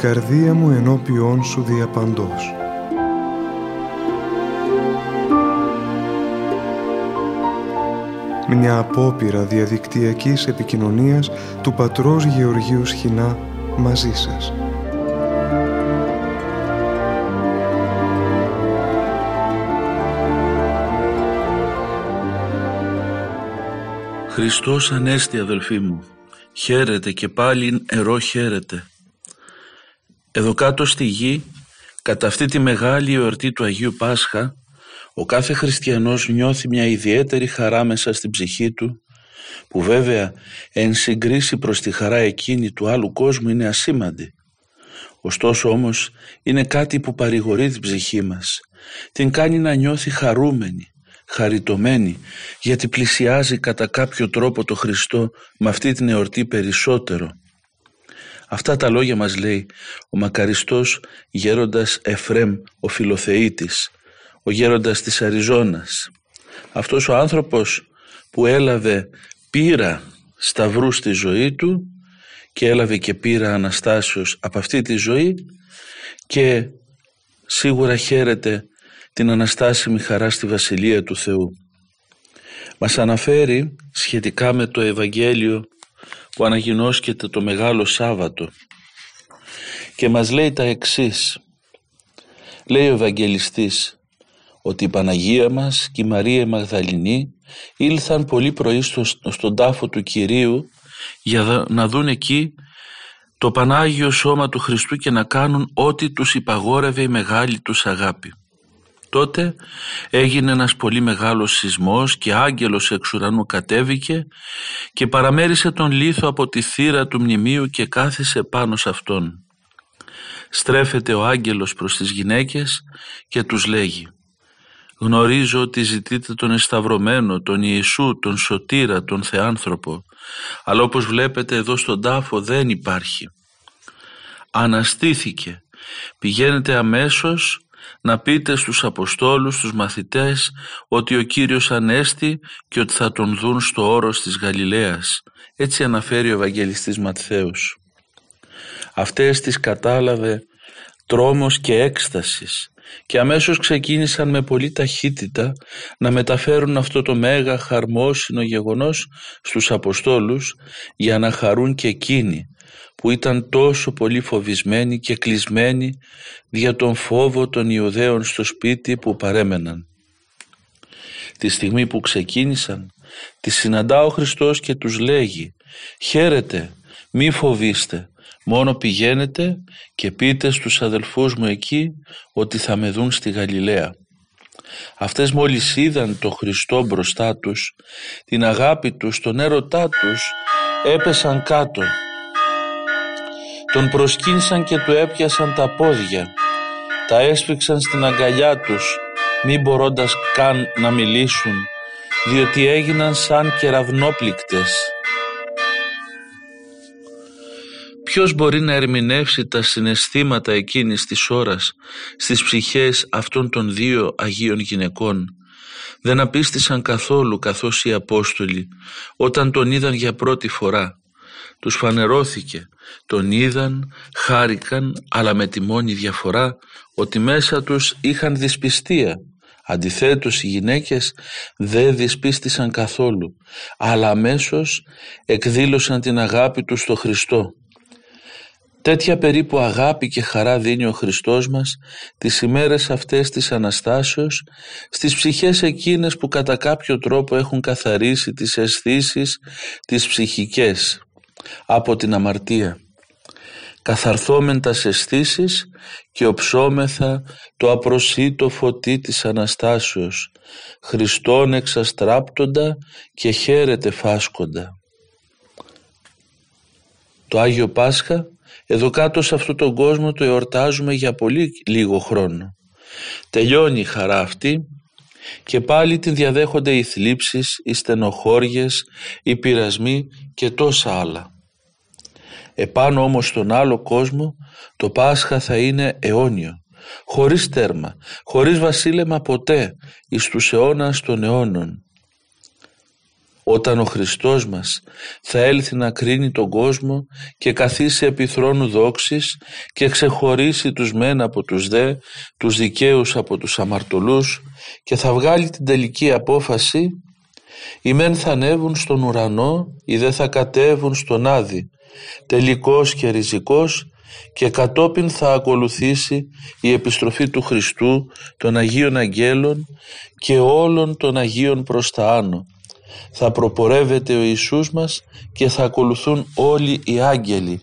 η καρδία μου ενώπιόν σου διαπαντός. Μια απόπειρα διαδικτυακής επικοινωνίας του πατρός Γεωργίου Σχοινά μαζί σας. Χριστός Ανέστη αδελφοί μου, χαίρετε και πάλι ερώ χαίρετε. Εδώ κάτω στη γη, κατά αυτή τη μεγάλη εορτή του Αγίου Πάσχα, ο κάθε χριστιανός νιώθει μια ιδιαίτερη χαρά μέσα στην ψυχή του, που βέβαια εν συγκρίση προς τη χαρά εκείνη του άλλου κόσμου είναι ασήμαντη. Ωστόσο όμως είναι κάτι που παρηγορεί την ψυχή μας, την κάνει να νιώθει χαρούμενη, χαριτωμένη γιατί πλησιάζει κατά κάποιο τρόπο το Χριστό με αυτή την εορτή περισσότερο. Αυτά τα λόγια μας λέει ο μακαριστός γέροντας Εφρέμ ο Φιλοθεήτης, ο γέροντας της Αριζόνας. Αυτός ο άνθρωπος που έλαβε πείρα σταυρού στη ζωή του και έλαβε και πείρα Αναστάσεως από αυτή τη ζωή και σίγουρα χαίρεται την αναστάσιμη χαρά στη Βασιλεία του Θεού. Μας αναφέρει σχετικά με το Ευαγγέλιο που αναγινώσκεται το Μεγάλο Σάββατο και μας λέει τα εξής. Λέει ο Ευαγγελιστής ότι η Παναγία μας και η Μαρία Μαγδαληνή ήλθαν πολύ πρωί στο, στον τάφο του Κυρίου για να δουν εκεί το Πανάγιο Σώμα του Χριστού και να κάνουν ό,τι τους υπαγόρευε η μεγάλη τους αγάπη. Τότε έγινε ένας πολύ μεγάλος σεισμός και άγγελος εξ ουρανού κατέβηκε και παραμέρισε τον λίθο από τη θύρα του μνημείου και κάθισε πάνω σε αυτόν. Στρέφεται ο άγγελος προς τις γυναίκες και τους λέγει «Γνωρίζω ότι ζητείτε τον εσταυρωμένο, τον Ιησού, τον Σωτήρα, τον Θεάνθρωπο, αλλά όπως βλέπετε εδώ στον τάφο δεν υπάρχει. Αναστήθηκε. Πηγαίνετε αμέσως να πείτε στους Αποστόλους, στους μαθητές ότι ο Κύριος Ανέστη και ότι θα τον δουν στο όρος της Γαλιλαίας. Έτσι αναφέρει ο Ευαγγελιστής Ματθαίος. Αυτές τις κατάλαβε τρόμος και έκστασης και αμέσως ξεκίνησαν με πολύ ταχύτητα να μεταφέρουν αυτό το μέγα χαρμόσυνο γεγονός στους Αποστόλους για να χαρούν και εκείνοι που ήταν τόσο πολύ φοβισμένοι και κλεισμένοι δια τον φόβο των Ιουδαίων στο σπίτι που παρέμεναν. Τη στιγμή που ξεκίνησαν, τη συναντά ο Χριστός και τους λέγει «Χαίρετε, μη φοβήστε, μόνο πηγαίνετε και πείτε στους αδελφούς μου εκεί ότι θα με δουν στη Γαλιλαία». Αυτές μόλις είδαν το Χριστό μπροστά τους, την αγάπη τους, τον έρωτά τους, έπεσαν κάτω τον προσκύνησαν και του έπιασαν τα πόδια. Τα έσφιξαν στην αγκαλιά τους, μη μπορώντας καν να μιλήσουν, διότι έγιναν σαν κεραυνόπληκτες. Ποιος μπορεί να ερμηνεύσει τα συναισθήματα εκείνης της ώρας στις ψυχές αυτών των δύο Αγίων γυναικών; Δεν απίστησαν καθόλου καθώς οι Απόστολοι όταν τον είδαν για πρώτη φορά τους φανερώθηκε, τον είδαν, χάρηκαν, αλλά με τη μόνη διαφορά ότι μέσα τους είχαν δυσπιστία. Αντιθέτως οι γυναίκες δεν δυσπίστησαν καθόλου, αλλά αμέσως εκδήλωσαν την αγάπη τους στο Χριστό. Τέτοια περίπου αγάπη και χαρά δίνει ο Χριστός μας τις ημέρες αυτές της Αναστάσεως στις ψυχές εκείνες που κατά κάποιο τρόπο έχουν καθαρίσει τις αισθήσεις τις ψυχικές από την αμαρτία. Καθαρθόμεν τα αισθήσει και οψόμεθα το απροσίτο φωτί της Αναστάσεως, Χριστόν εξαστράπτοντα και χαίρεται φάσκοντα. Το Άγιο Πάσχα εδώ κάτω σε αυτόν τον κόσμο το εορτάζουμε για πολύ λίγο χρόνο. Τελειώνει η χαρά αυτή και πάλι την διαδέχονται οι θλίψεις, οι στενοχώριες, οι πειρασμοί και τόσα άλλα. Επάνω όμως στον άλλο κόσμο το Πάσχα θα είναι αιώνιο, χωρίς τέρμα, χωρίς βασίλεμα ποτέ, εις τους αιώνας των αιώνων. Όταν ο Χριστός μας θα έλθει να κρίνει τον κόσμο και καθίσει επί θρόνου δόξης και ξεχωρίσει τους μεν από τους δε, τους δικαίους από τους αμαρτωλούς και θα βγάλει την τελική απόφαση οι μεν θα ανέβουν στον ουρανό, οι δε θα κατέβουν στον Άδη, τελικός και ριζικός και κατόπιν θα ακολουθήσει η επιστροφή του Χριστού, των Αγίων Αγγέλων και όλων των Αγίων προς τα άνω. Θα προπορεύεται ο Ιησούς μας και θα ακολουθούν όλοι οι άγγελοι,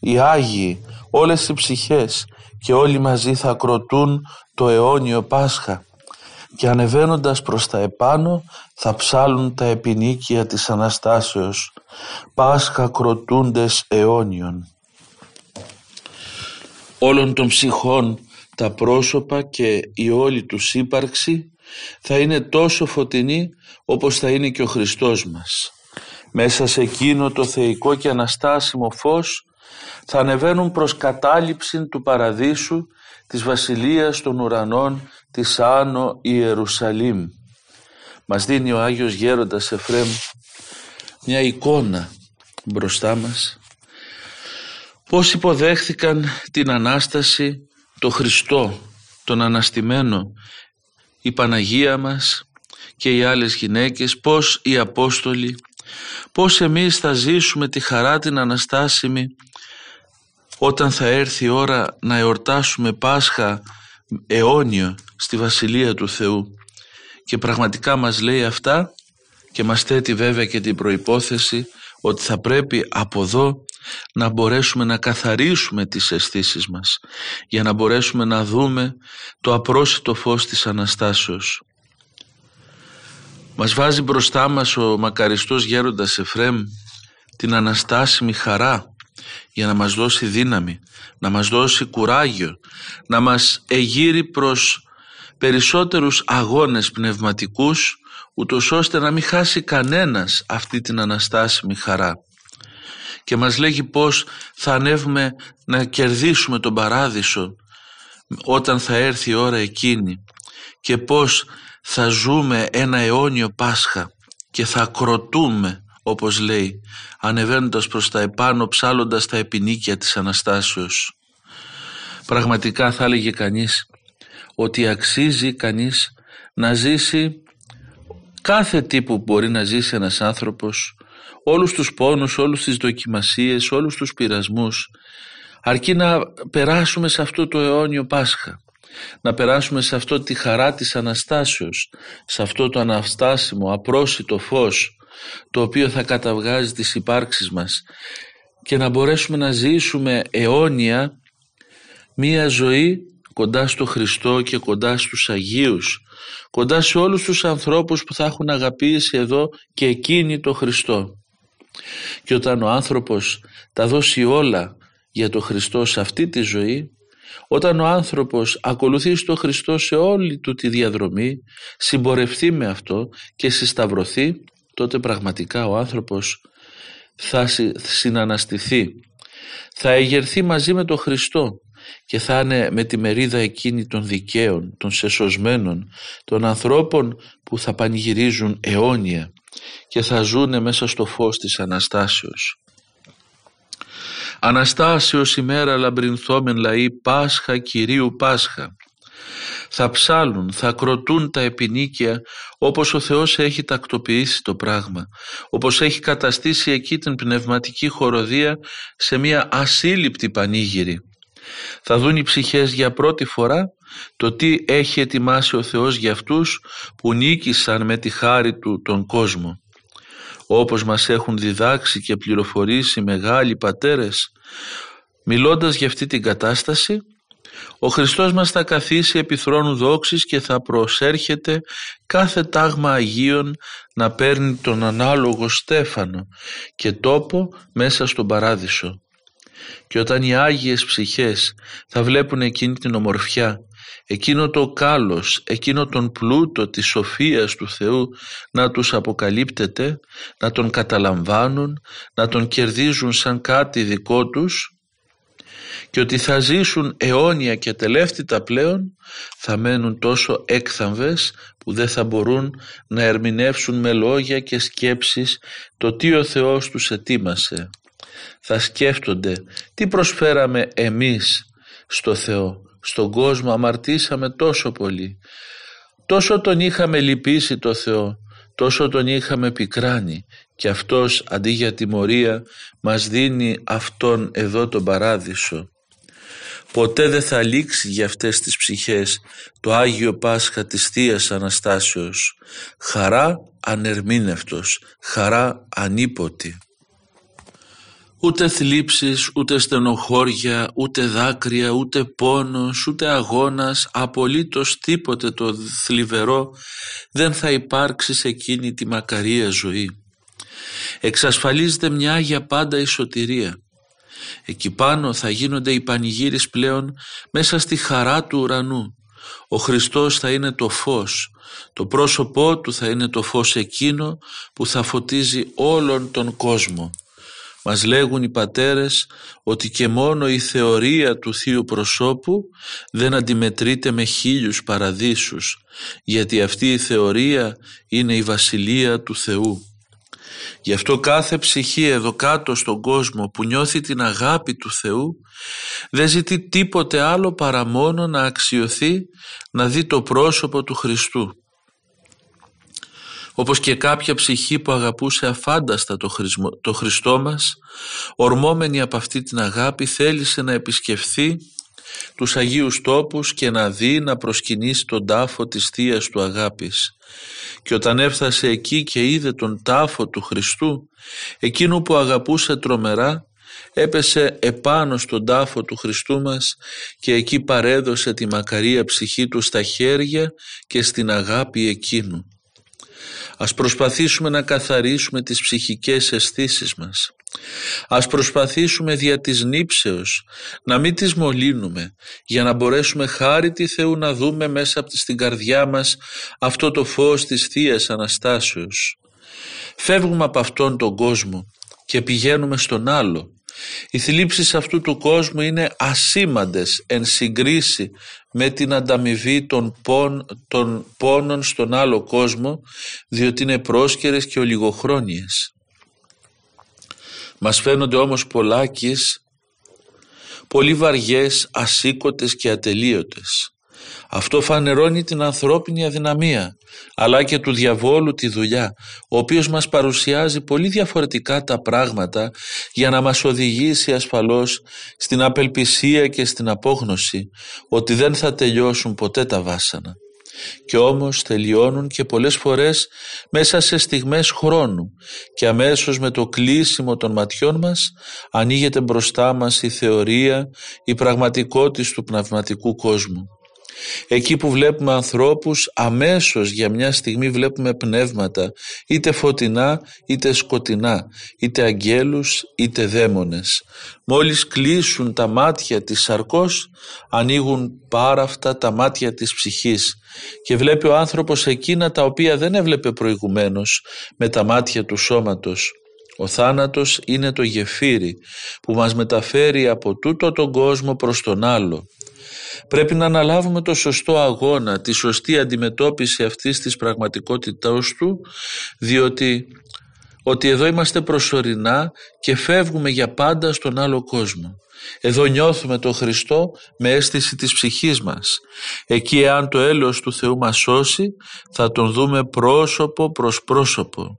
οι Άγιοι, όλες οι ψυχές και όλοι μαζί θα ακροτούν το αιώνιο Πάσχα. Και ανεβαίνοντας προς τα επάνω θα ψάλουν τα επινίκια της Αναστάσεως. Πάσχα κροτούντες αιώνιων όλων των ψυχών τα πρόσωπα και η όλη τους ύπαρξη θα είναι τόσο φωτεινή όπως θα είναι και ο Χριστός μας. Μέσα σε εκείνο το θεϊκό και αναστάσιμο φως θα ανεβαίνουν προς κατάληψη του παραδείσου της Βασιλείας των Ουρανών της Άνω Ιερουσαλήμ. Μας δίνει ο Άγιος Γέροντας Εφρέμ μια εικόνα μπροστά μας πώς υποδέχθηκαν την Ανάσταση το Χριστό, τον Αναστημένο, η Παναγία μας και οι άλλες γυναίκες, πώς οι Απόστολοι, πώς εμείς θα ζήσουμε τη χαρά την Αναστάσιμη όταν θα έρθει η ώρα να εορτάσουμε Πάσχα αιώνιο στη Βασιλεία του Θεού. Και πραγματικά μας λέει αυτά και μας θέτει βέβαια και την προϋπόθεση ότι θα πρέπει από εδώ να μπορέσουμε να καθαρίσουμε τις αισθήσεις μας για να μπορέσουμε να δούμε το απρόσιτο φως της Αναστάσεως. Μας βάζει μπροστά μας ο μακαριστός γέροντας Εφρέμ την αναστάσιμη χαρά για να μας δώσει δύναμη, να μας δώσει κουράγιο, να μας εγείρει προς περισσότερους αγώνες πνευματικούς ούτως ώστε να μην χάσει κανένας αυτή την αναστάσιμη χαρά και μας λέγει πως θα ανέβουμε να κερδίσουμε τον παράδεισο όταν θα έρθει η ώρα εκείνη και πως θα ζούμε ένα αιώνιο Πάσχα και θα κροτούμε όπως λέει ανεβαίνοντας προς τα επάνω ψάλλοντας τα επινίκια της Αναστάσεως. Πραγματικά θα έλεγε κανείς ότι αξίζει κανείς να ζήσει κάθε τι που μπορεί να ζήσει ένας άνθρωπος όλους τους πόνους, όλους τις δοκιμασίες, όλους τους πειρασμούς αρκεί να περάσουμε σε αυτό το αιώνιο Πάσχα να περάσουμε σε αυτό τη χαρά της Αναστάσεως σε αυτό το αναστάσιμο απρόσιτο φως το οποίο θα καταβγάζει τις υπάρξεις μας και να μπορέσουμε να ζήσουμε αιώνια μία ζωή κοντά στο Χριστό και κοντά στους Αγίους κοντά σε όλους τους ανθρώπους που θα έχουν αγαπήσει εδώ και εκείνη το Χριστό και όταν ο άνθρωπος τα δώσει όλα για το Χριστό σε αυτή τη ζωή όταν ο άνθρωπος ακολουθεί τον Χριστό σε όλη του τη διαδρομή συμπορευτεί με αυτό και συσταυρωθεί τότε πραγματικά ο άνθρωπος θα συναναστηθεί. Θα εγερθεί μαζί με τον Χριστό και θα είναι με τη μερίδα εκείνη των δικαίων, των σεσωσμένων, των ανθρώπων που θα πανηγυρίζουν αιώνια και θα ζούνε μέσα στο φως της Αναστάσεως. Αναστάσεως ημέρα λαμπρινθόμεν λαοί Πάσχα Κυρίου Πάσχα. Θα ψάλουν, θα κροτούν τα επινίκια όπως ο Θεός έχει τακτοποιήσει το πράγμα, όπως έχει καταστήσει εκεί την πνευματική χοροδία σε μια ασύλληπτη πανήγυρη. Θα δουν οι ψυχές για πρώτη φορά το τι έχει ετοιμάσει ο Θεός για αυτούς που νίκησαν με τη χάρη Του τον κόσμο. Όπως μας έχουν διδάξει και πληροφορήσει μεγάλοι πατέρες, μιλώντας για αυτή την κατάσταση, ο Χριστός μας θα καθίσει επί θρόνου δόξης και θα προσέρχεται κάθε τάγμα Αγίων να παίρνει τον ανάλογο στέφανο και τόπο μέσα στον Παράδεισο. Και όταν οι Άγιες ψυχές θα βλέπουν εκείνη την ομορφιά εκείνο το κάλος, εκείνο τον πλούτο της σοφίας του Θεού να τους αποκαλύπτεται, να τον καταλαμβάνουν, να τον κερδίζουν σαν κάτι δικό τους και ότι θα ζήσουν αιώνια και τελεύτητα πλέον θα μένουν τόσο έκθαμβες που δεν θα μπορούν να ερμηνεύσουν με λόγια και σκέψεις το τι ο Θεός τους ετοίμασε. Θα σκέφτονται τι προσφέραμε εμείς στο Θεό. Στον κόσμο αμαρτήσαμε τόσο πολύ. Τόσο τον είχαμε λυπήσει το Θεό, τόσο τον είχαμε πικράνει και Αυτός αντί για τιμωρία μας δίνει Αυτόν εδώ τον παράδεισο. Ποτέ δεν θα λήξει για αυτές τις ψυχές το Άγιο Πάσχα της Θείας Αναστάσεως. Χαρά ανερμήνευτος, χαρά ανίποτη. Ούτε θλίψεις, ούτε στενοχώρια, ούτε δάκρυα, ούτε πόνος, ούτε αγώνας, απολύτως τίποτε το θλιβερό δεν θα υπάρξει σε εκείνη τη μακαρία ζωή. Εξασφαλίζεται μια για πάντα η σωτηρία. Εκεί πάνω θα γίνονται οι πανηγύρις πλέον μέσα στη χαρά του ουρανού. Ο Χριστός θα είναι το φως, το πρόσωπό Του θα είναι το φως εκείνο που θα φωτίζει όλον τον κόσμο. Μας λέγουν οι πατέρες ότι και μόνο η θεωρία του Θείου Προσώπου δεν αντιμετρείται με χίλιους παραδείσους, γιατί αυτή η θεωρία είναι η Βασιλεία του Θεού. Γι' αυτό κάθε ψυχή εδώ κάτω στον κόσμο που νιώθει την αγάπη του Θεού δεν ζητεί τίποτε άλλο παρά μόνο να αξιωθεί να δει το πρόσωπο του Χριστού. Όπως και κάποια ψυχή που αγαπούσε αφάνταστα το, το Χριστό μας, ορμόμενη από αυτή την αγάπη θέλησε να επισκεφθεί τους Αγίους τόπους και να δει να προσκυνήσει τον τάφο της θεία του αγάπης. Και όταν έφτασε εκεί και είδε τον τάφο του Χριστού, εκείνο που αγαπούσε τρομερά, έπεσε επάνω στον τάφο του Χριστού μας και εκεί παρέδωσε τη μακαρία ψυχή του στα χέρια και στην αγάπη εκείνου. Ας προσπαθήσουμε να καθαρίσουμε τις ψυχικές αισθήσεις μας. Ας προσπαθήσουμε δια της νύψεως να μην τις μολύνουμε για να μπορέσουμε χάρη τη Θεού να δούμε μέσα από την καρδιά μας αυτό το φως της θείας Αναστάσεως. Φεύγουμε από αυτόν τον κόσμο και πηγαίνουμε στον άλλο. Οι θλίψεις αυτού του κόσμου είναι ασήμαντες εν συγκρίση με την ανταμοιβή των, πόν, των πόνων στον άλλο κόσμο διότι είναι πρόσκαιρες και ολιγοχρόνιες. Μας φαίνονται όμως πολλάκις πολύ βαριές, ασήκωτες και ατελείωτες. Αυτό φανερώνει την ανθρώπινη αδυναμία αλλά και του διαβόλου τη δουλειά ο οποίος μας παρουσιάζει πολύ διαφορετικά τα πράγματα για να μας οδηγήσει ασφαλώς στην απελπισία και στην απόγνωση ότι δεν θα τελειώσουν ποτέ τα βάσανα και όμως τελειώνουν και πολλές φορές μέσα σε στιγμές χρόνου και αμέσως με το κλείσιμο των ματιών μας ανοίγεται μπροστά μας η θεωρία, η πραγματικότητα του πνευματικού κόσμου. Εκεί που βλέπουμε ανθρώπους αμέσως για μια στιγμή βλέπουμε πνεύματα είτε φωτεινά είτε σκοτεινά είτε αγγέλους είτε δαίμονες. Μόλις κλείσουν τα μάτια της σαρκός ανοίγουν πάρα αυτά τα μάτια της ψυχής και βλέπει ο άνθρωπος εκείνα τα οποία δεν έβλεπε προηγουμένως με τα μάτια του σώματος. Ο θάνατος είναι το γεφύρι που μας μεταφέρει από τούτο τον κόσμο προς τον άλλο. Πρέπει να αναλάβουμε το σωστό αγώνα, τη σωστή αντιμετώπιση αυτής της πραγματικότητας του, διότι ότι εδώ είμαστε προσωρινά και φεύγουμε για πάντα στον άλλο κόσμο. Εδώ νιώθουμε τον Χριστό με αίσθηση της ψυχής μας. Εκεί εάν το έλεος του Θεού μας σώσει θα τον δούμε πρόσωπο προς πρόσωπο.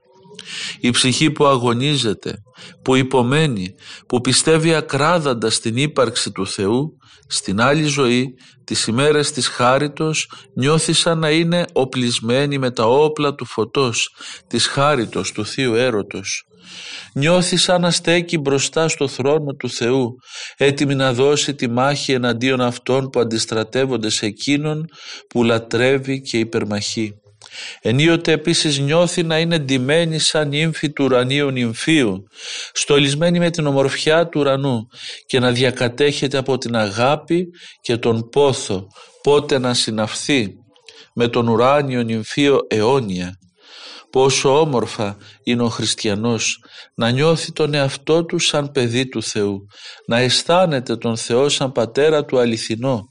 Η ψυχή που αγωνίζεται, που υπομένει, που πιστεύει ακράδαντα στην ύπαρξη του Θεού, στην άλλη ζωή, τις ημέρες της χάριτος, νιώθεις σαν να είναι οπλισμένη με τα όπλα του φωτός, της χάριτος, του Θείου Έρωτος. Νιώθεις σαν να στέκει μπροστά στο θρόνο του Θεού, έτοιμη να δώσει τη μάχη εναντίον αυτών που αντιστρατεύονται σε εκείνον που λατρεύει και υπερμαχεί. Ενίοτε επίσης νιώθει να είναι ντυμένη σαν ύμφη του ουρανίου νυμφίου, στολισμένη με την ομορφιά του ουρανού και να διακατέχεται από την αγάπη και τον πόθο, πότε να συναυθεί με τον ουράνιο νυμφίο αιώνια. Πόσο όμορφα είναι ο χριστιανός να νιώθει τον εαυτό του σαν παιδί του Θεού, να αισθάνεται τον Θεό σαν πατέρα του αληθινό,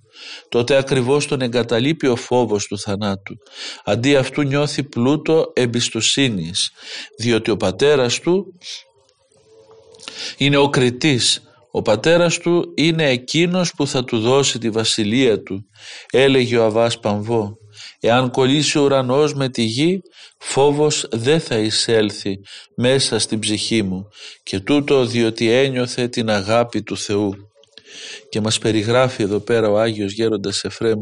τότε ακριβώς τον εγκαταλείπει ο φόβος του θανάτου. Αντί αυτού νιώθει πλούτο εμπιστοσύνης, διότι ο πατέρας του είναι ο κριτής, ο πατέρας του είναι εκείνος που θα του δώσει τη βασιλεία του, έλεγε ο Αβάς Παμβό. Εάν κολλήσει ο ουρανός με τη γη, φόβος δεν θα εισέλθει μέσα στην ψυχή μου και τούτο διότι ένιωθε την αγάπη του Θεού. Και μας περιγράφει εδώ πέρα ο Άγιος Γέροντας Εφρέμ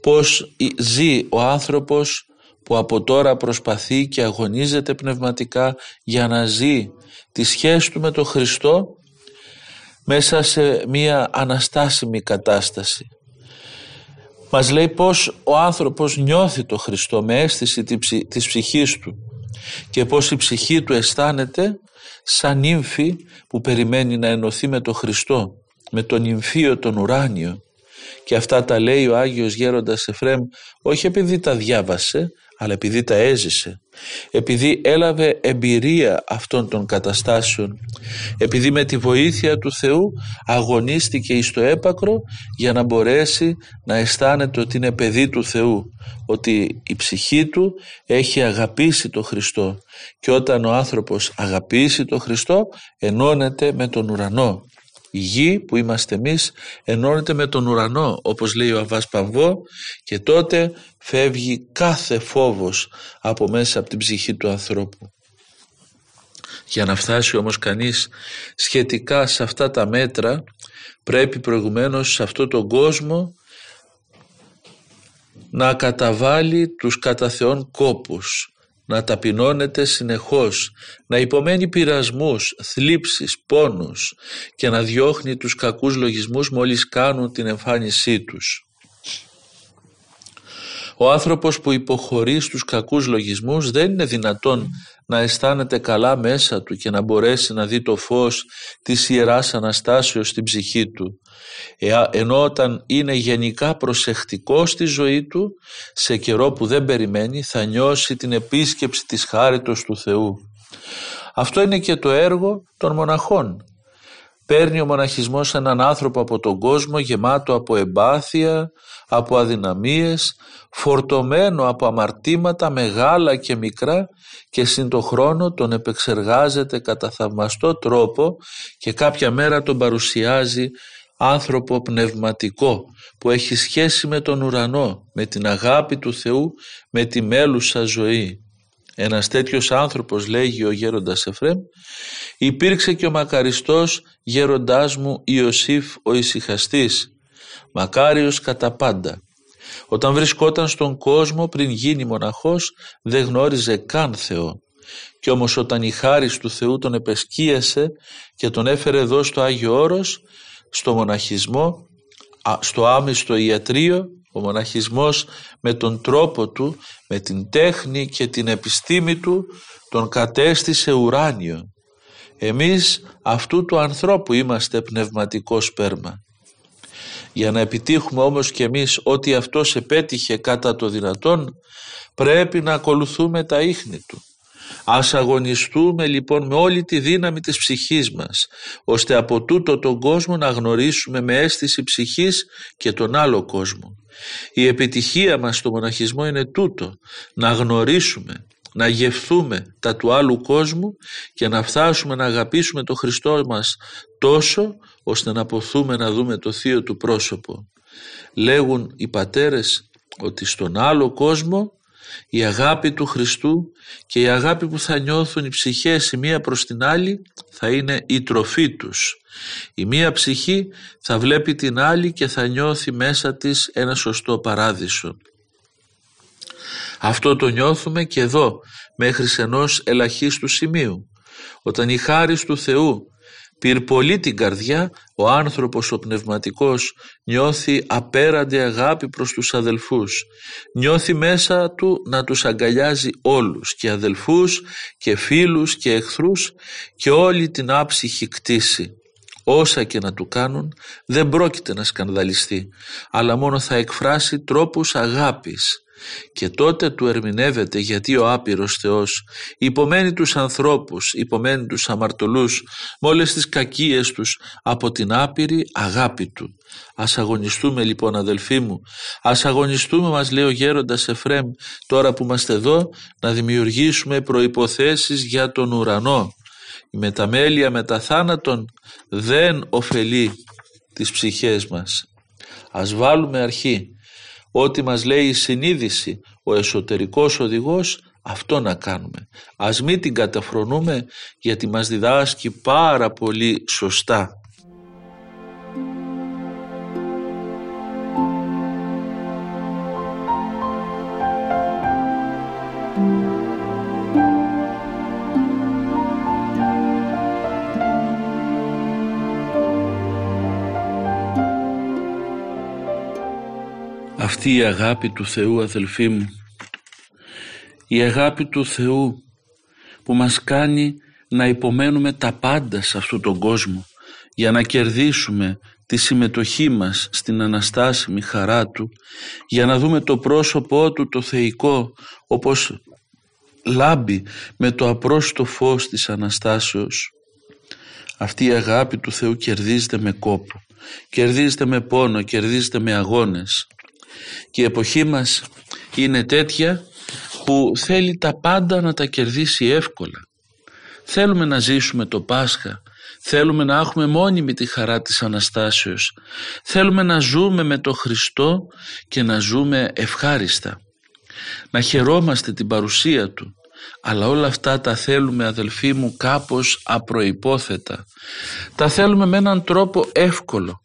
πως ζει ο άνθρωπος που από τώρα προσπαθεί και αγωνίζεται πνευματικά για να ζει τη σχέση του με τον Χριστό μέσα σε μια αναστάσιμη κατάσταση. Μας λέει πως ο άνθρωπος νιώθει το Χριστό με αίσθηση της ψυχής του και πως η ψυχή του αισθάνεται σαν νύμφη που περιμένει να ενωθεί με τον Χριστό, με τον νυμφίο τον ουράνιο. Και αυτά τα λέει ο Άγιος Γέροντας Εφρέμ όχι επειδή τα διάβασε αλλά επειδή τα έζησε, επειδή έλαβε εμπειρία αυτών των καταστάσεων, επειδή με τη βοήθεια του Θεού αγωνίστηκε εις το έπακρο για να μπορέσει να αισθάνεται ότι είναι παιδί του Θεού, ότι η ψυχή του έχει αγαπήσει το Χριστό. Και όταν ο άνθρωπος αγαπήσει το Χριστό ενώνεται με τον ουρανό η γη που είμαστε εμείς ενώνεται με τον ουρανό όπως λέει ο Αβάς Παμβό και τότε φεύγει κάθε φόβος από μέσα από την ψυχή του ανθρώπου. Για να φτάσει όμως κανείς σχετικά σε αυτά τα μέτρα πρέπει προηγουμένως σε αυτόν τον κόσμο να καταβάλει τους κατά Θεόν κόπους να ταπεινώνεται συνεχώς, να υπομένει πειρασμούς, θλίψεις, πόνους και να διώχνει τους κακούς λογισμούς μόλις κάνουν την εμφάνισή τους. Ο άνθρωπος που υποχωρεί στους κακούς λογισμούς δεν είναι δυνατόν να αισθάνεται καλά μέσα του και να μπορέσει να δει το φως της Ιεράς Αναστάσεως στην ψυχή του. Ενώ όταν είναι γενικά προσεκτικό στη ζωή του, σε καιρό που δεν περιμένει θα νιώσει την επίσκεψη της χάριτος του Θεού. Αυτό είναι και το έργο των μοναχών. Παίρνει ο μοναχισμός έναν άνθρωπο από τον κόσμο γεμάτο από εμπάθεια, από αδυναμίες, φορτωμένο από αμαρτήματα μεγάλα και μικρά και συν το χρόνο τον επεξεργάζεται κατά θαυμαστό τρόπο και κάποια μέρα τον παρουσιάζει άνθρωπο πνευματικό που έχει σχέση με τον ουρανό, με την αγάπη του Θεού, με τη μέλουσα ζωή. Ένας τέτοιος άνθρωπος λέγει ο γέροντας Εφρέμ υπήρξε και ο μακαριστός γέροντάς μου Ιωσήφ ο ησυχαστής μακάριος κατά πάντα. Όταν βρισκόταν στον κόσμο πριν γίνει μοναχός δεν γνώριζε καν Θεό. Και όμως όταν η χάρις του Θεού τον επεσκίασε και τον έφερε εδώ στο Άγιο Όρος στο μοναχισμό στο άμυστο ιατρείο ο μοναχισμός με τον τρόπο του, με την τέχνη και την επιστήμη του τον κατέστησε ουράνιο. Εμείς αυτού του ανθρώπου είμαστε πνευματικό σπέρμα. Για να επιτύχουμε όμως και εμείς ότι αυτός επέτυχε κατά το δυνατόν πρέπει να ακολουθούμε τα ίχνη του. Ας αγωνιστούμε λοιπόν με όλη τη δύναμη της ψυχής μας, ώστε από τούτο τον κόσμο να γνωρίσουμε με αίσθηση ψυχής και τον άλλο κόσμο. Η επιτυχία μας στο μοναχισμό είναι τούτο, να γνωρίσουμε, να γευθούμε τα του άλλου κόσμου και να φτάσουμε να αγαπήσουμε τον Χριστό μας τόσο ώστε να ποθούμε να δούμε το θείο του πρόσωπο. Λέγουν οι πατέρες ότι στον άλλο κόσμο η αγάπη του Χριστού και η αγάπη που θα νιώθουν οι ψυχές η μία προς την άλλη θα είναι η τροφή τους. Η μία ψυχή θα βλέπει την άλλη και θα νιώθει μέσα της ένα σωστό παράδεισο. Αυτό το νιώθουμε και εδώ μέχρι ενός ελαχίστου σημείου. Όταν η χάρη του Θεού πυρπολεί την καρδιά, ο άνθρωπος ο πνευματικός νιώθει απέραντη αγάπη προς τους αδελφούς. Νιώθει μέσα του να τους αγκαλιάζει όλους και αδελφούς και φίλους και εχθρούς και όλη την άψυχη κτήση. Όσα και να του κάνουν δεν πρόκειται να σκανδαλιστεί αλλά μόνο θα εκφράσει τρόπους αγάπης και τότε του ερμηνεύεται γιατί ο άπειρος Θεός υπομένει τους ανθρώπους, υπομένει τους αμαρτωλούς με όλες τις κακίες τους από την άπειρη αγάπη του. Ας αγωνιστούμε λοιπόν αδελφοί μου, ας αγωνιστούμε μας λέει ο γέροντας Εφρέμ τώρα που είμαστε εδώ να δημιουργήσουμε προϋποθέσεις για τον ουρανό. Η μεταμέλεια μετά θάνατον δεν ωφελεί τις ψυχές μας. Ας βάλουμε αρχή. Ό,τι μας λέει η συνείδηση, ο εσωτερικός οδηγός, αυτό να κάνουμε. Ας μην την καταφρονούμε γιατί μας διδάσκει πάρα πολύ σωστά. Αυτή η αγάπη του Θεού αδελφοί μου. Η αγάπη του Θεού που μας κάνει να υπομένουμε τα πάντα σε αυτόν τον κόσμο για να κερδίσουμε τη συμμετοχή μας στην αναστάσιμη χαρά Του για να δούμε το πρόσωπό Του το θεϊκό όπως λάμπει με το απρόστο φως της Αναστάσεως. Αυτή η αγάπη του Θεού κερδίζεται με κόπο κερδίζεται με πόνο, κερδίζεται με αγώνες και η εποχή μας είναι τέτοια που θέλει τα πάντα να τα κερδίσει εύκολα. Θέλουμε να ζήσουμε το Πάσχα, θέλουμε να έχουμε μόνιμη τη χαρά της Αναστάσεως, θέλουμε να ζούμε με το Χριστό και να ζούμε ευχάριστα, να χαιρόμαστε την παρουσία Του, αλλά όλα αυτά τα θέλουμε αδελφοί μου κάπως απροϋπόθετα. Τα θέλουμε με έναν τρόπο εύκολο,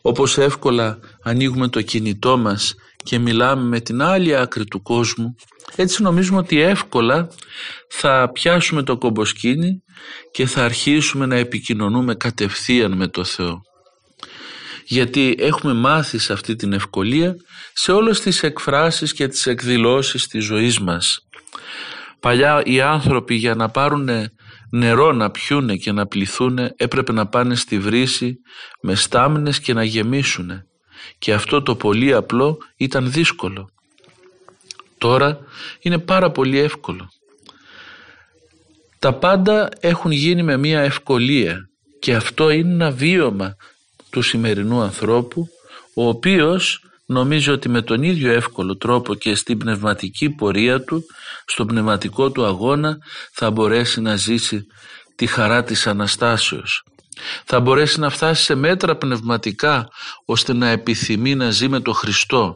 όπως εύκολα ανοίγουμε το κινητό μας και μιλάμε με την άλλη άκρη του κόσμου έτσι νομίζουμε ότι εύκολα θα πιάσουμε το κομποσκίνη και θα αρχίσουμε να επικοινωνούμε κατευθείαν με το Θεό γιατί έχουμε μάθει σε αυτή την ευκολία σε όλες τις εκφράσεις και τις εκδηλώσεις της ζωής μας. Παλιά οι άνθρωποι για να πάρουν νερό να πιούνε και να πληθούνε έπρεπε να πάνε στη βρύση με στάμνες και να γεμίσουνε και αυτό το πολύ απλό ήταν δύσκολο. Τώρα είναι πάρα πολύ εύκολο. Τα πάντα έχουν γίνει με μία ευκολία και αυτό είναι ένα βίωμα του σημερινού ανθρώπου ο οποίος νομίζω ότι με τον ίδιο εύκολο τρόπο και στην πνευματική πορεία του, στον πνευματικό του αγώνα θα μπορέσει να ζήσει τη χαρά της Αναστάσεως. Θα μπορέσει να φτάσει σε μέτρα πνευματικά ώστε να επιθυμεί να ζει με τον Χριστό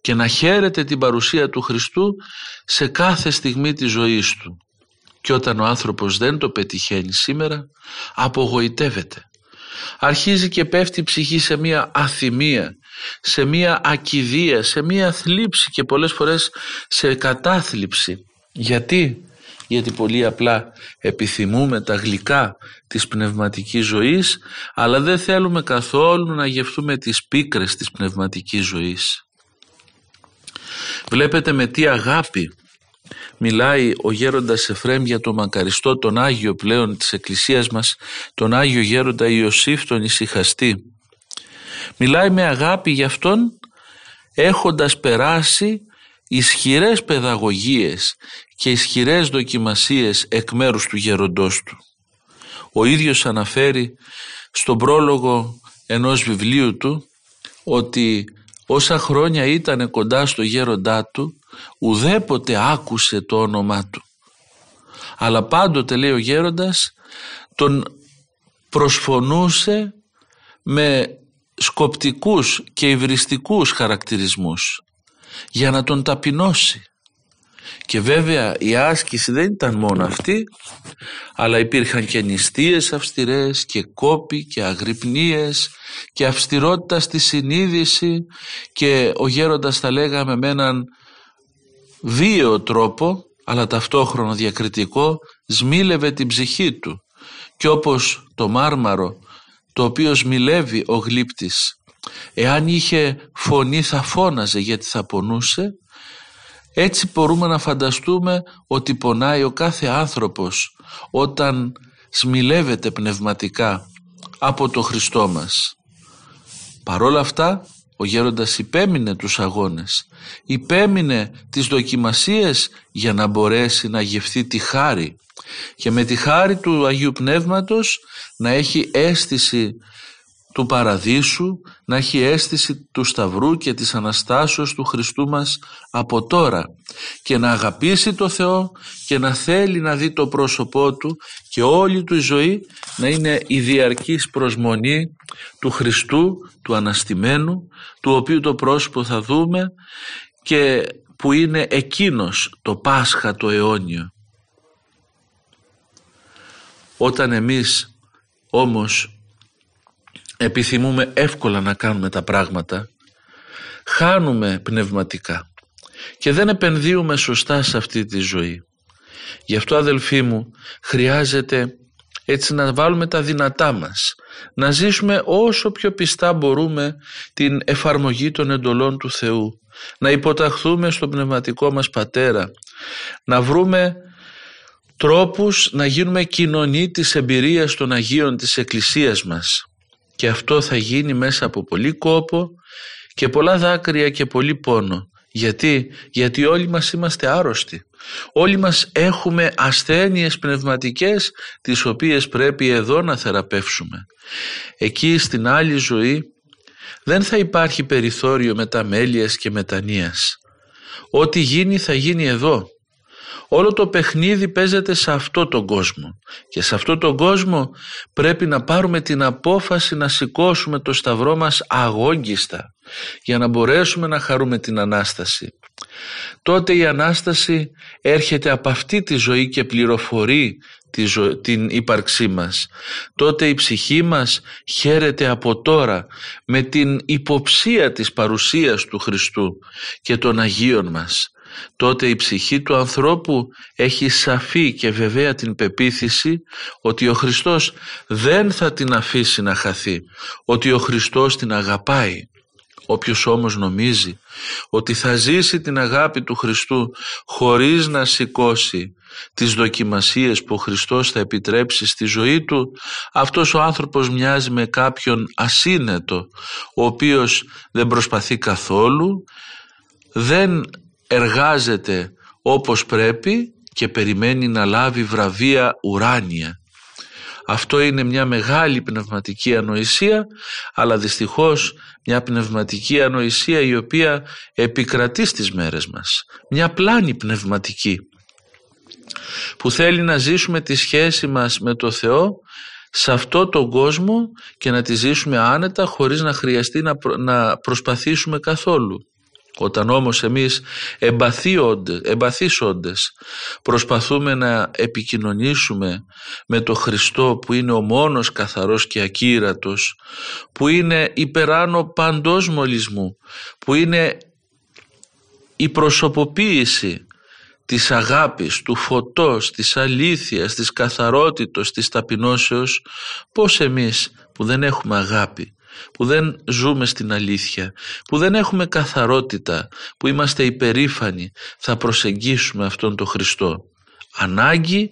και να χαίρεται την παρουσία του Χριστού σε κάθε στιγμή της ζωής του. Και όταν ο άνθρωπος δεν το πετυχαίνει σήμερα, απογοητεύεται. Αρχίζει και πέφτει η ψυχή σε μία αθυμία, σε μία ακιδεία, σε μία θλίψη και πολλές φορές σε κατάθλιψη. Γιατί; Γιατί πολύ απλά επιθυμούμε τα γλυκά της πνευματικής ζωής αλλά δεν θέλουμε καθόλου να γευτούμε τις πίκρες της πνευματικής ζωής. Βλέπετε με τι αγάπη μιλάει ο γέροντας Εφρέμ για το μακαριστό τον Άγιο πλέον της Εκκλησίας μας τον Άγιο γέροντα Ιωσήφ τον Ισυχαστή μιλάει με αγάπη για αυτόν έχοντας περάσει ισχυρές παιδαγωγίες και ισχυρές δοκιμασίες εκ μέρους του γέροντός του. Ο ίδιος αναφέρει στον πρόλογο ενός βιβλίου του ότι όσα χρόνια ήταν κοντά στο γέροντά του ουδέποτε άκουσε το όνομά του. Αλλά πάντοτε λέει ο γέροντας τον προσφωνούσε με σκοπτικούς και υβριστικούς χαρακτηρισμούς για να τον ταπεινώσει. Και βέβαια η άσκηση δεν ήταν μόνο αυτή, αλλά υπήρχαν και νηστείες αυστηρές και κόποι και αγρυπνίες και αυστηρότητα στη συνείδηση και ο γέροντας θα λέγαμε με έναν βίαιο τρόπο αλλά ταυτόχρονα διακριτικό σμίλευε την ψυχή του και όπως το μάρμαρο το οποίο σμιλεύει ο γλύπτης εάν είχε φωνή θα φώναζε γιατί θα πονούσε έτσι μπορούμε να φανταστούμε ότι πονάει ο κάθε άνθρωπος όταν σμιλεύεται πνευματικά από το Χριστό μας. Παρόλα αυτά ο γέροντας υπέμεινε τους αγώνες, υπέμεινε τις δοκιμασίες για να μπορέσει να γευθεί τη χάρη και με τη χάρη του Αγίου Πνεύματος να έχει αίσθηση του Παραδείσου, να έχει αίσθηση του Σταυρού και της Αναστάσεως του Χριστού μας από τώρα και να αγαπήσει το Θεό και να θέλει να δει το πρόσωπό Του και όλη του η ζωή να είναι η διαρκής προσμονή του Χριστού, του Αναστημένου, του οποίου το πρόσωπο θα δούμε και που είναι εκείνος το Πάσχα το αιώνιο. Όταν εμείς όμως επιθυμούμε εύκολα να κάνουμε τα πράγματα, χάνουμε πνευματικά. Και δεν επενδύουμε σωστά σε αυτή τη ζωή. Γι' αυτό αδελφοί μου χρειάζεται έτσι να βάλουμε τα δυνατά μας, να ζήσουμε όσο πιο πιστά μπορούμε την εφαρμογή των εντολών του Θεού, να υποταχθούμε στον πνευματικό μας Πατέρα, να βρούμε τρόπους να γίνουμε κοινωνοί της εμπειρίας των Αγίων της Εκκλησίας μας και αυτό θα γίνει μέσα από πολύ κόπο και πολλά δάκρυα και πολύ πόνο. Γιατί, γιατί όλοι μας είμαστε άρρωστοι. Όλοι μας έχουμε ασθένειες πνευματικές τις οποίες πρέπει εδώ να θεραπεύσουμε. Εκεί στην άλλη ζωή δεν θα υπάρχει περιθώριο μεταμέλειας και μετανοίας. Ό,τι γίνει θα γίνει εδώ. Όλο το παιχνίδι παίζεται σε αυτό τον κόσμο και σε αυτό τον κόσμο πρέπει να πάρουμε την απόφαση να σηκώσουμε το σταυρό μας αγόγγιστα για να μπορέσουμε να χαρούμε την Ανάσταση. Τότε η Ανάσταση έρχεται από αυτή τη ζωή και πληροφορεί την ύπαρξή μας. Τότε η ψυχή μας χαίρεται από τώρα με την υποψία της παρουσίας του Χριστού και των Αγίων μας τότε η ψυχή του ανθρώπου έχει σαφή και βεβαία την πεποίθηση ότι ο Χριστός δεν θα την αφήσει να χαθεί, ότι ο Χριστός την αγαπάει. Όποιος όμως νομίζει ότι θα ζήσει την αγάπη του Χριστού χωρίς να σηκώσει τις δοκιμασίες που ο Χριστός θα επιτρέψει στη ζωή του, αυτός ο άνθρωπος μοιάζει με κάποιον ασύνετο, ο οποίος δεν προσπαθεί καθόλου, δεν εργάζεται όπως πρέπει και περιμένει να λάβει βραβεία ουράνια. Αυτό είναι μια μεγάλη πνευματική ανοησία αλλά δυστυχώς μια πνευματική ανοησία η οποία επικρατεί στις μέρες μας. Μια πλάνη πνευματική που θέλει να ζήσουμε τη σχέση μας με το Θεό σε αυτό τον κόσμο και να τη ζήσουμε άνετα χωρίς να χρειαστεί να προσπαθήσουμε καθόλου. Όταν όμως εμείς εμπαθείς όντες προσπαθούμε να επικοινωνήσουμε με το Χριστό που είναι ο μόνος καθαρός και ακύρατος, που είναι υπεράνω παντός μολυσμού, που είναι η προσωποποίηση της αγάπης, του φωτός, της αλήθειας, της καθαρότητος, της ταπεινώσεως, πώς εμείς που δεν έχουμε αγάπη, που δεν ζούμε στην αλήθεια, που δεν έχουμε καθαρότητα, που είμαστε υπερήφανοι, θα προσεγγίσουμε αυτόν τον Χριστό. Ανάγκη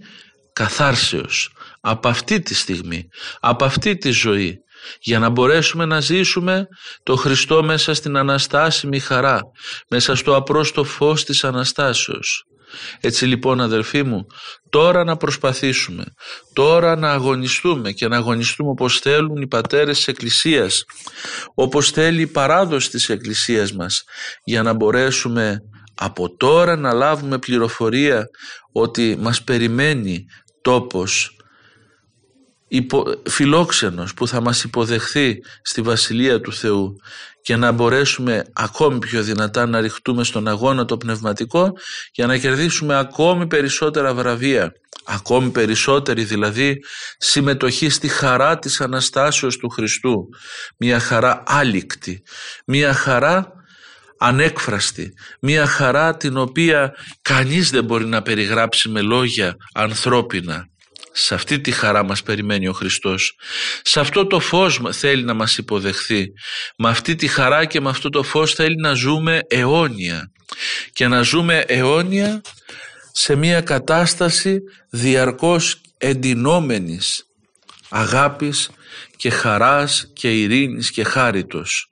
καθάρσεως από αυτή τη στιγμή, από αυτή τη ζωή, για να μπορέσουμε να ζήσουμε το Χριστό μέσα στην Αναστάσιμη χαρά, μέσα στο απρόστο φως της Αναστάσεως. Έτσι λοιπόν αδελφοί μου, τώρα να προσπαθήσουμε, τώρα να αγωνιστούμε και να αγωνιστούμε όπως θέλουν οι πατέρες της Εκκλησίας, όπως θέλει η παράδοση της Εκκλησίας μας, για να μπορέσουμε από τώρα να λάβουμε πληροφορία ότι μας περιμένει τόπος υπο, φιλόξενος που θα μας υποδεχθεί στη Βασιλεία του Θεού και να μπορέσουμε ακόμη πιο δυνατά να ρηχτούμε στον αγώνα το πνευματικό για να κερδίσουμε ακόμη περισσότερα βραβεία, ακόμη περισσότερη δηλαδή συμμετοχή στη χαρά της Αναστάσεως του Χριστού, μια χαρά άλικτη, μια χαρά ανέκφραστη, μια χαρά την οποία κανείς δεν μπορεί να περιγράψει με λόγια ανθρώπινα. Σε αυτή τη χαρά μας περιμένει ο Χριστός. Σε αυτό το φως θέλει να μας υποδεχθεί. Με αυτή τη χαρά και με αυτό το φως θέλει να ζούμε αιώνια. Και να ζούμε αιώνια σε μια κατάσταση διαρκώς εντυνόμενης αγάπης και χαράς και ειρήνης και χάριτος.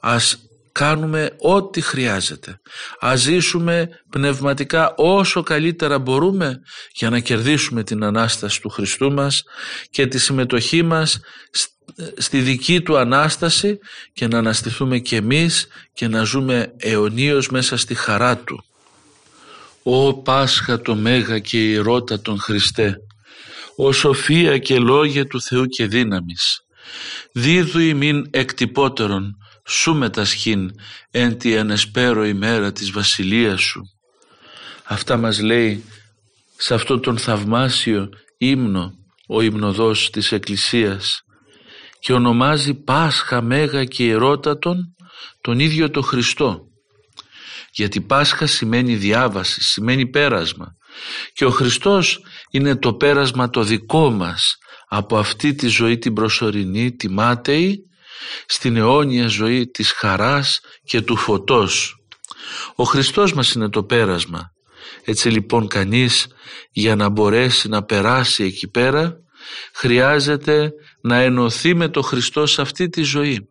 ας κάνουμε ό,τι χρειάζεται. Ας ζήσουμε πνευματικά όσο καλύτερα μπορούμε για να κερδίσουμε την Ανάσταση του Χριστού μας και τη συμμετοχή μας στη δική Του Ανάσταση και να αναστηθούμε και εμείς και να ζούμε αιωνίως μέσα στη χαρά Του. Ω Πάσχα το Μέγα και η Ρώτα τον Χριστέ, ο σοφία και λόγια του Θεού και δύναμης, δίδου ημίν εκτυπώτερον, σου μετασχήν εν τη ανεσπέρο ημέρα της βασιλείας σου. Αυτά μας λέει σε αυτό τον θαυμάσιο ύμνο ο υμνοδός της Εκκλησίας και ονομάζει Πάσχα Μέγα και Ιερότατον τον ίδιο το Χριστό. Γιατί Πάσχα σημαίνει διάβαση, σημαίνει πέρασμα και ο Χριστός είναι το πέρασμα το δικό μας από αυτή τη ζωή την προσωρινή, τη μάταιη στην αιώνια ζωή της χαράς και του φωτός. Ο Χριστός μας είναι το πέρασμα. Έτσι λοιπόν κανείς για να μπορέσει να περάσει εκεί πέρα χρειάζεται να ενωθεί με το Χριστό σε αυτή τη ζωή.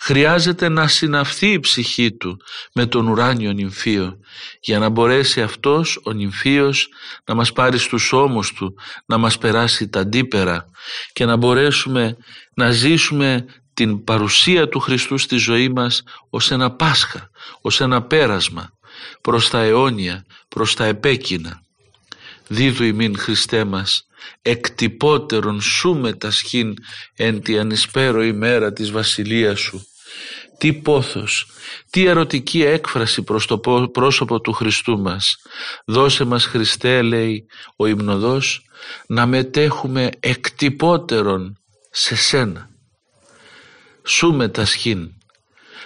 Χρειάζεται να συναυθεί η ψυχή του με τον ουράνιο νυμφίο για να μπορέσει αυτός ο νυμφίος να μας πάρει στους ώμους του, να μας περάσει τα αντίπερα και να μπορέσουμε να ζήσουμε την παρουσία του Χριστού στη ζωή μας ως ένα Πάσχα, ως ένα πέρασμα προς τα αιώνια, προς τα επέκεινα. Δίδου ημίν Χριστέ μας, εκτυπώτερον σου μετασχήν εν τη ανισπέρο ημέρα της βασιλείας σου. Τι πόθος, τι ερωτική έκφραση προς το πρόσωπο του Χριστού μας. Δώσε μας Χριστέ λέει ο υμνοδός να μετέχουμε εκτυπώτερον σε σένα σου μετασχήν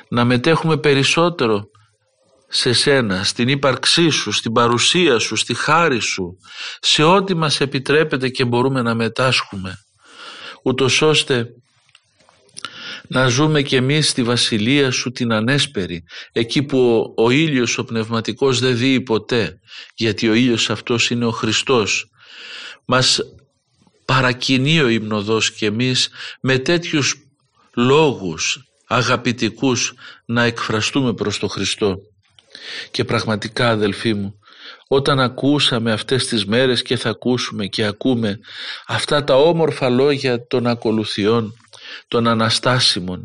να μετέχουμε περισσότερο σε σένα, στην ύπαρξή σου, στην παρουσία σου, στη χάρη σου, σε ό,τι μας επιτρέπεται και μπορούμε να μετάσχουμε, ούτως ώστε να ζούμε κι εμείς στη βασιλεία σου την ανέσπερη, εκεί που ο, ο ήλιος ο πνευματικός δεν δει ποτέ, γιατί ο ήλιος αυτός είναι ο Χριστός. Μας παρακινεί ο υμνοδός κι εμείς με τέτοιους λόγους αγαπητικούς να εκφραστούμε προς τον Χριστό. Και πραγματικά αδελφοί μου, όταν ακούσαμε αυτές τις μέρες και θα ακούσουμε και ακούμε αυτά τα όμορφα λόγια των ακολουθιών, των Αναστάσιμων,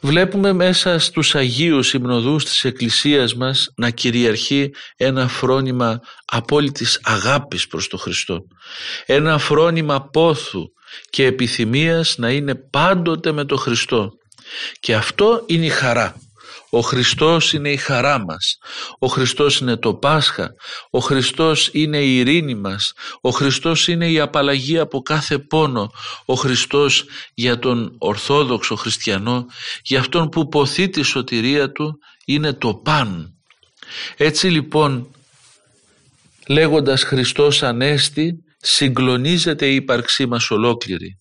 βλέπουμε μέσα στους Αγίους υμνοδούς της Εκκλησίας μας να κυριαρχεί ένα φρόνημα απόλυτης αγάπης προς τον Χριστό. Ένα φρόνημα πόθου, και επιθυμίας να είναι πάντοτε με τον Χριστό. Και αυτό είναι η χαρά. Ο Χριστός είναι η χαρά μας. Ο Χριστός είναι το Πάσχα. Ο Χριστός είναι η ειρήνη μας. Ο Χριστός είναι η απαλλαγή από κάθε πόνο. Ο Χριστός για τον Ορθόδοξο Χριστιανό, για αυτόν που ποθεί τη σωτηρία του, είναι το παν. Έτσι λοιπόν λέγοντας Χριστός Ανέστη συγκλονίζεται η ύπαρξή μας ολόκληρη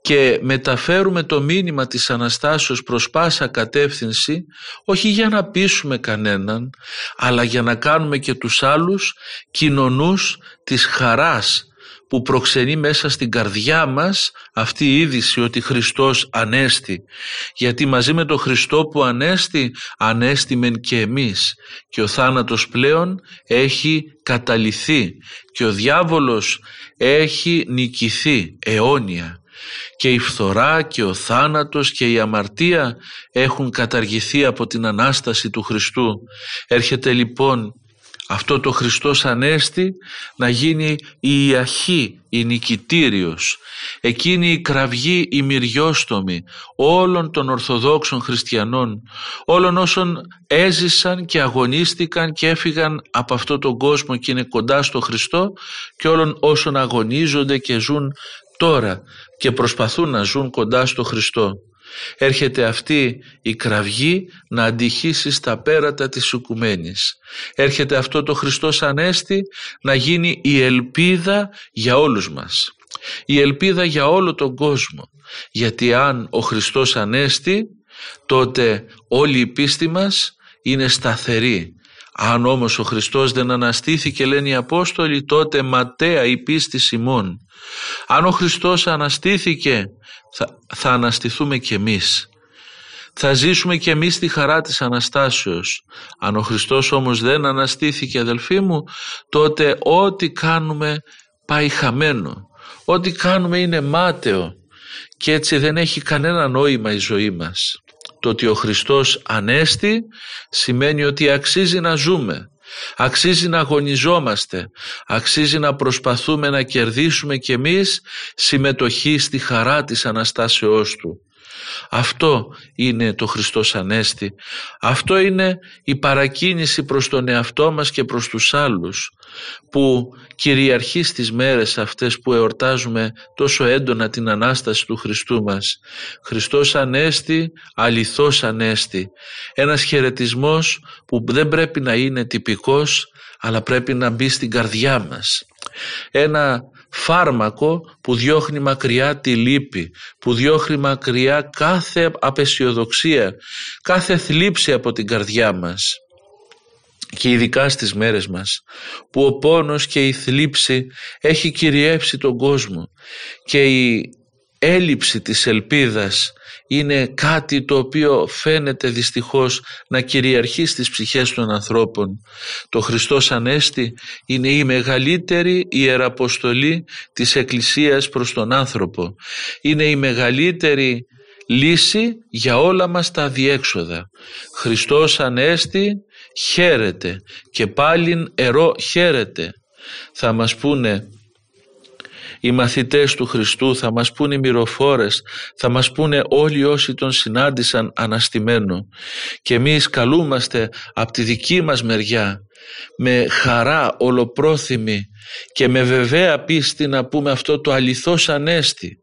και μεταφέρουμε το μήνυμα της Αναστάσεως προς πάσα κατεύθυνση όχι για να πείσουμε κανέναν αλλά για να κάνουμε και τους άλλους κοινωνούς της χαράς που προξενεί μέσα στην καρδιά μας αυτή η είδηση ότι Χριστός ανέστη. Γιατί μαζί με τον Χριστό που ανέστη ανέστημεν και εμείς. Και ο θάνατος πλέον έχει καταληθεί. Και ο διάβολος έχει νικηθεί αιώνια. Και η φθορά και ο θάνατος και η αμαρτία έχουν καταργηθεί από την Ανάσταση του Χριστού. Έρχεται λοιπόν αυτό το Χριστός Ανέστη να γίνει η Ιαχή, η νικητήριος, εκείνη η κραυγή η μυριόστομη όλων των Ορθοδόξων Χριστιανών, όλων όσων έζησαν και αγωνίστηκαν και έφυγαν από αυτό τον κόσμο και είναι κοντά στο Χριστό και όλων όσων αγωνίζονται και ζουν τώρα και προσπαθούν να ζουν κοντά στο Χριστό έρχεται αυτή η κραυγή να αντιχύσει στα πέρατα της οικουμένης. Έρχεται αυτό το Χριστός Ανέστη να γίνει η ελπίδα για όλους μας. Η ελπίδα για όλο τον κόσμο. Γιατί αν ο Χριστός Ανέστη τότε όλη η πίστη μας είναι σταθερή. Αν όμως ο Χριστός δεν αναστήθηκε λένε οι Απόστολοι τότε ματέα η πίστη Σιμών. Αν ο Χριστός αναστήθηκε θα, θα αναστηθούμε κι εμείς. θα ζήσουμε και εμείς τη χαρά της Αναστάσεως. Αν ο Χριστός όμως δεν αναστήθηκε αδελφοί μου, τότε ό,τι κάνουμε πάει χαμένο. Ό,τι κάνουμε είναι μάταιο και έτσι δεν έχει κανένα νόημα η ζωή μας. Το ότι ο Χριστός ανέστη σημαίνει ότι αξίζει να ζούμε. Αξίζει να αγωνιζόμαστε, αξίζει να προσπαθούμε να κερδίσουμε κι εμείς συμμετοχή στη χαρά της Αναστάσεώς Του. Αυτό είναι το Χριστός Ανέστη. Αυτό είναι η παρακίνηση προς τον εαυτό μας και προς τους άλλους που κυριαρχεί στις μέρες αυτές που εορτάζουμε τόσο έντονα την Ανάσταση του Χριστού μας. Χριστός Ανέστη, αληθώς Ανέστη. Ένας χαιρετισμός που δεν πρέπει να είναι τυπικός αλλά πρέπει να μπει στην καρδιά μας. Ένα φάρμακο που διώχνει μακριά τη λύπη, που διώχνει μακριά κάθε απεσιοδοξία, κάθε θλίψη από την καρδιά μας. Και ειδικά στις μέρες μας, που ο πόνος και η θλίψη έχει κυριεύσει τον κόσμο και η έλλειψη της ελπίδας είναι κάτι το οποίο φαίνεται δυστυχώς να κυριαρχεί στις ψυχές των ανθρώπων. Το Χριστός Ανέστη είναι η μεγαλύτερη ιεραποστολή της Εκκλησίας προς τον άνθρωπο. Είναι η μεγαλύτερη λύση για όλα μας τα διέξοδα. Χριστός Ανέστη χαίρεται και πάλιν ερώ χαίρεται. Θα μας πούνε οι μαθητές του Χριστού, θα μας πούνε οι μυροφόρες, θα μας πούνε όλοι όσοι τον συνάντησαν αναστημένο και εμείς καλούμαστε από τη δική μας μεριά με χαρά ολοπρόθυμη και με βεβαία πίστη να πούμε αυτό το αληθώς ανέστη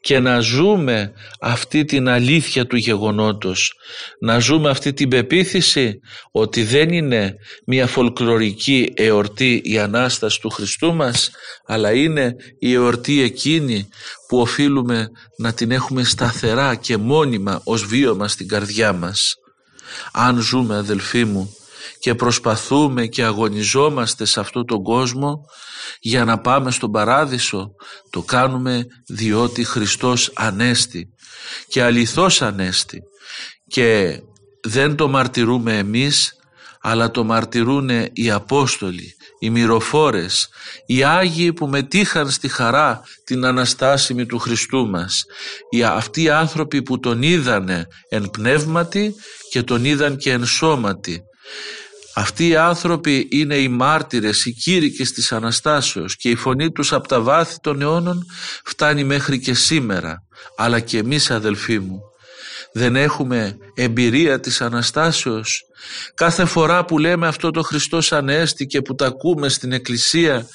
και να ζούμε αυτή την αλήθεια του γεγονότος. Να ζούμε αυτή την πεποίθηση ότι δεν είναι μια φολκλωρική εορτή η Ανάσταση του Χριστού μας αλλά είναι η εορτή εκείνη που οφείλουμε να την έχουμε σταθερά και μόνιμα ως βίωμα στην καρδιά μας. Αν ζούμε αδελφοί μου και προσπαθούμε και αγωνιζόμαστε σε αυτόν τον κόσμο για να πάμε στον παράδεισο το κάνουμε διότι Χριστός ανέστη και αληθώς ανέστη και δεν το μαρτυρούμε εμείς αλλά το μαρτυρούν οι Απόστολοι, οι μυροφόρες, οι Άγιοι που μετήχαν στη χαρά την Αναστάσιμη του Χριστού μας. Οι, αυτοί οι άνθρωποι που τον είδανε εν πνεύματι και τον είδαν και εν σώματι. Αυτοί οι άνθρωποι είναι οι μάρτυρες, οι κήρυκες της Αναστάσεως και η φωνή τους από τα βάθη των αιώνων φτάνει μέχρι και σήμερα. Αλλά και εμείς αδελφοί μου δεν έχουμε εμπειρία της Αναστάσεως. Κάθε φορά που λέμε αυτό το Χριστός Ανέστη και που τα ακούμε στην Εκκλησία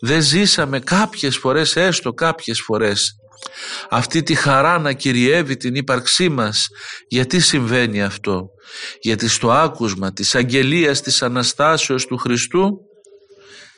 δεν ζήσαμε κάποιες φορές, έστω κάποιες φορές αυτή τη χαρά να κυριεύει την ύπαρξή μας. Γιατί συμβαίνει αυτό; Γιατί στο άκουσμα της αγγελίας της Αναστάσεως του Χριστού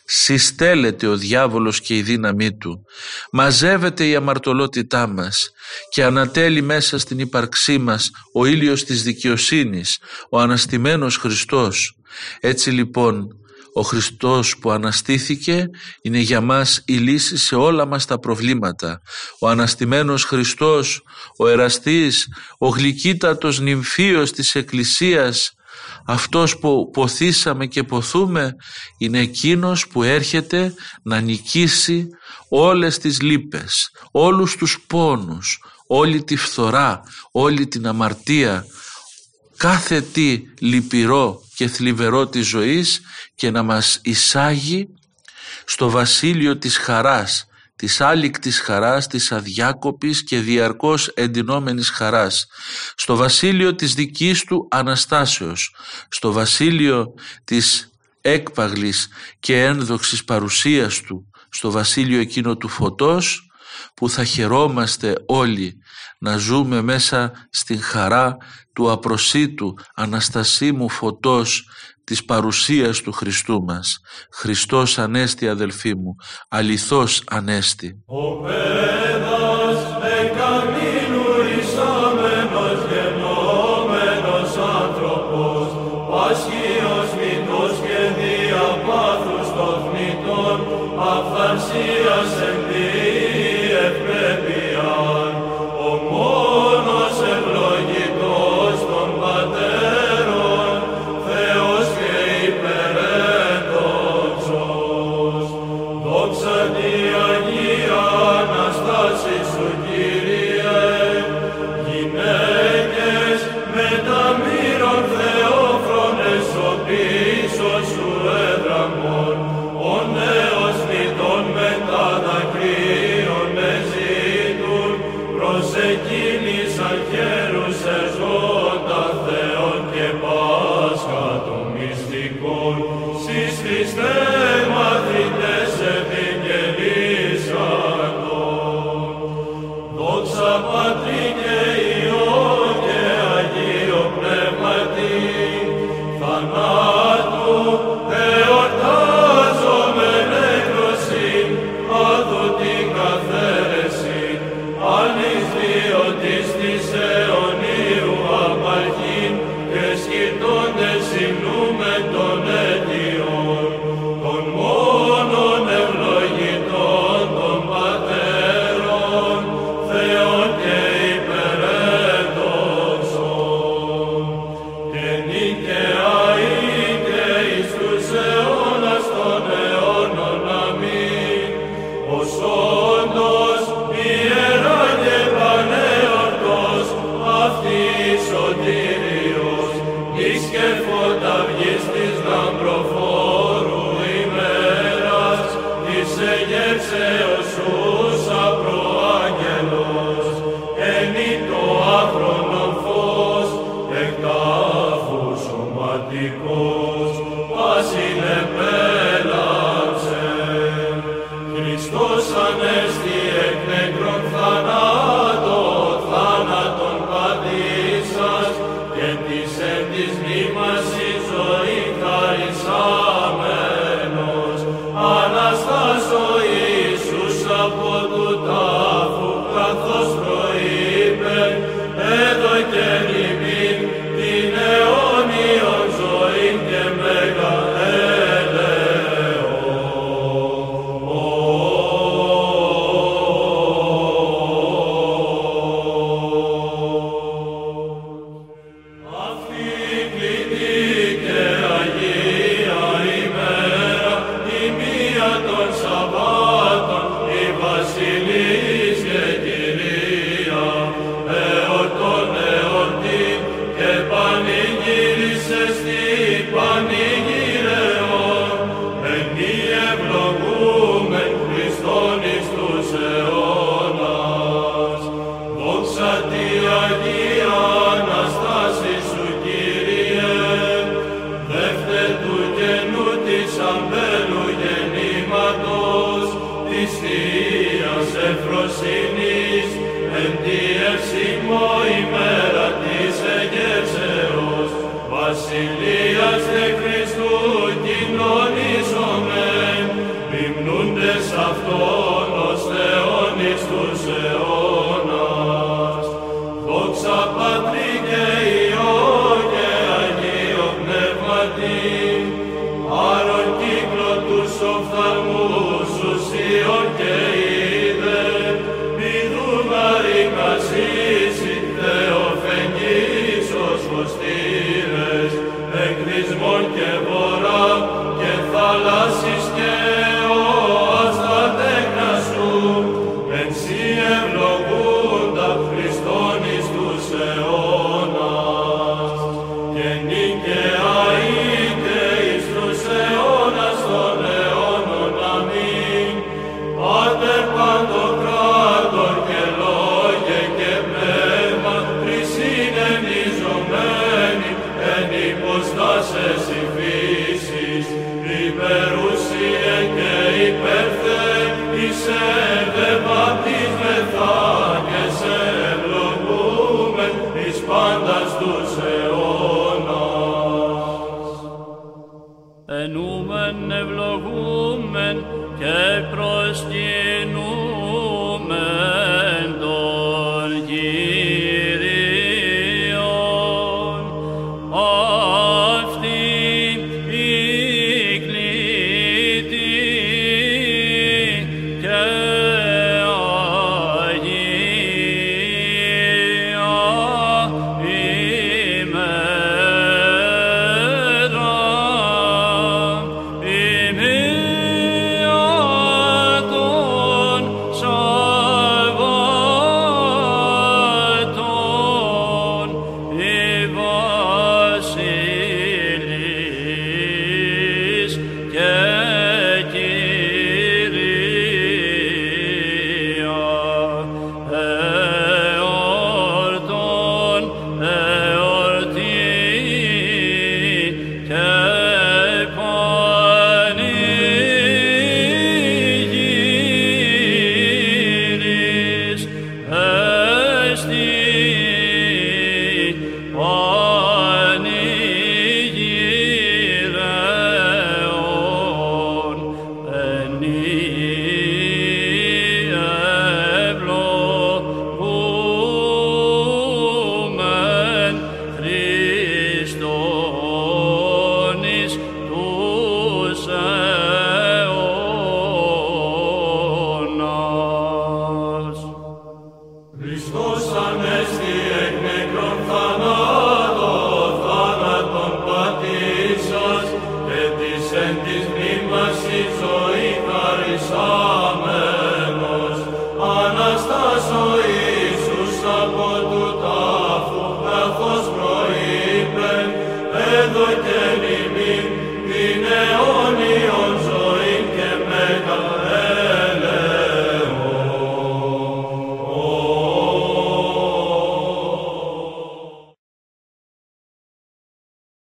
συστέλλεται ο διάβολος και η δύναμή του. Μαζεύεται η αμαρτωλότητά μας και ανατέλει μέσα στην ύπαρξή μας ο ήλιος της δικαιοσύνης, ο αναστημένος Χριστός. Έτσι λοιπόν ο Χριστός που αναστήθηκε είναι για μας η λύση σε όλα μας τα προβλήματα. Ο αναστημένος Χριστός, ο εραστής, ο γλυκύτατος νυμφίος της Εκκλησίας, αυτός που ποθήσαμε και ποθούμε είναι εκείνος που έρχεται να νικήσει όλες τις λύπες, όλους τους πόνους, όλη τη φθορά, όλη την αμαρτία, κάθε τι λυπηρό και θλιβερό της ζωής και να μας εισάγει στο βασίλειο της χαράς, της άλικτης χαράς, της αδιάκοπης και διαρκώς εντυνόμενης χαράς, στο βασίλειο της δικής του Αναστάσεως, στο βασίλειο της έκπαγλης και ένδοξης παρουσίας του, στο βασίλειο εκείνο του φωτός, που θα χαιρόμαστε όλοι να ζούμε μέσα στην χαρά του απροσίτου Αναστασίμου φωτός της παρουσίας του Χριστού μας. Χριστός Ανέστη αδελφοί μου, αληθώς Ανέστη. Ο is there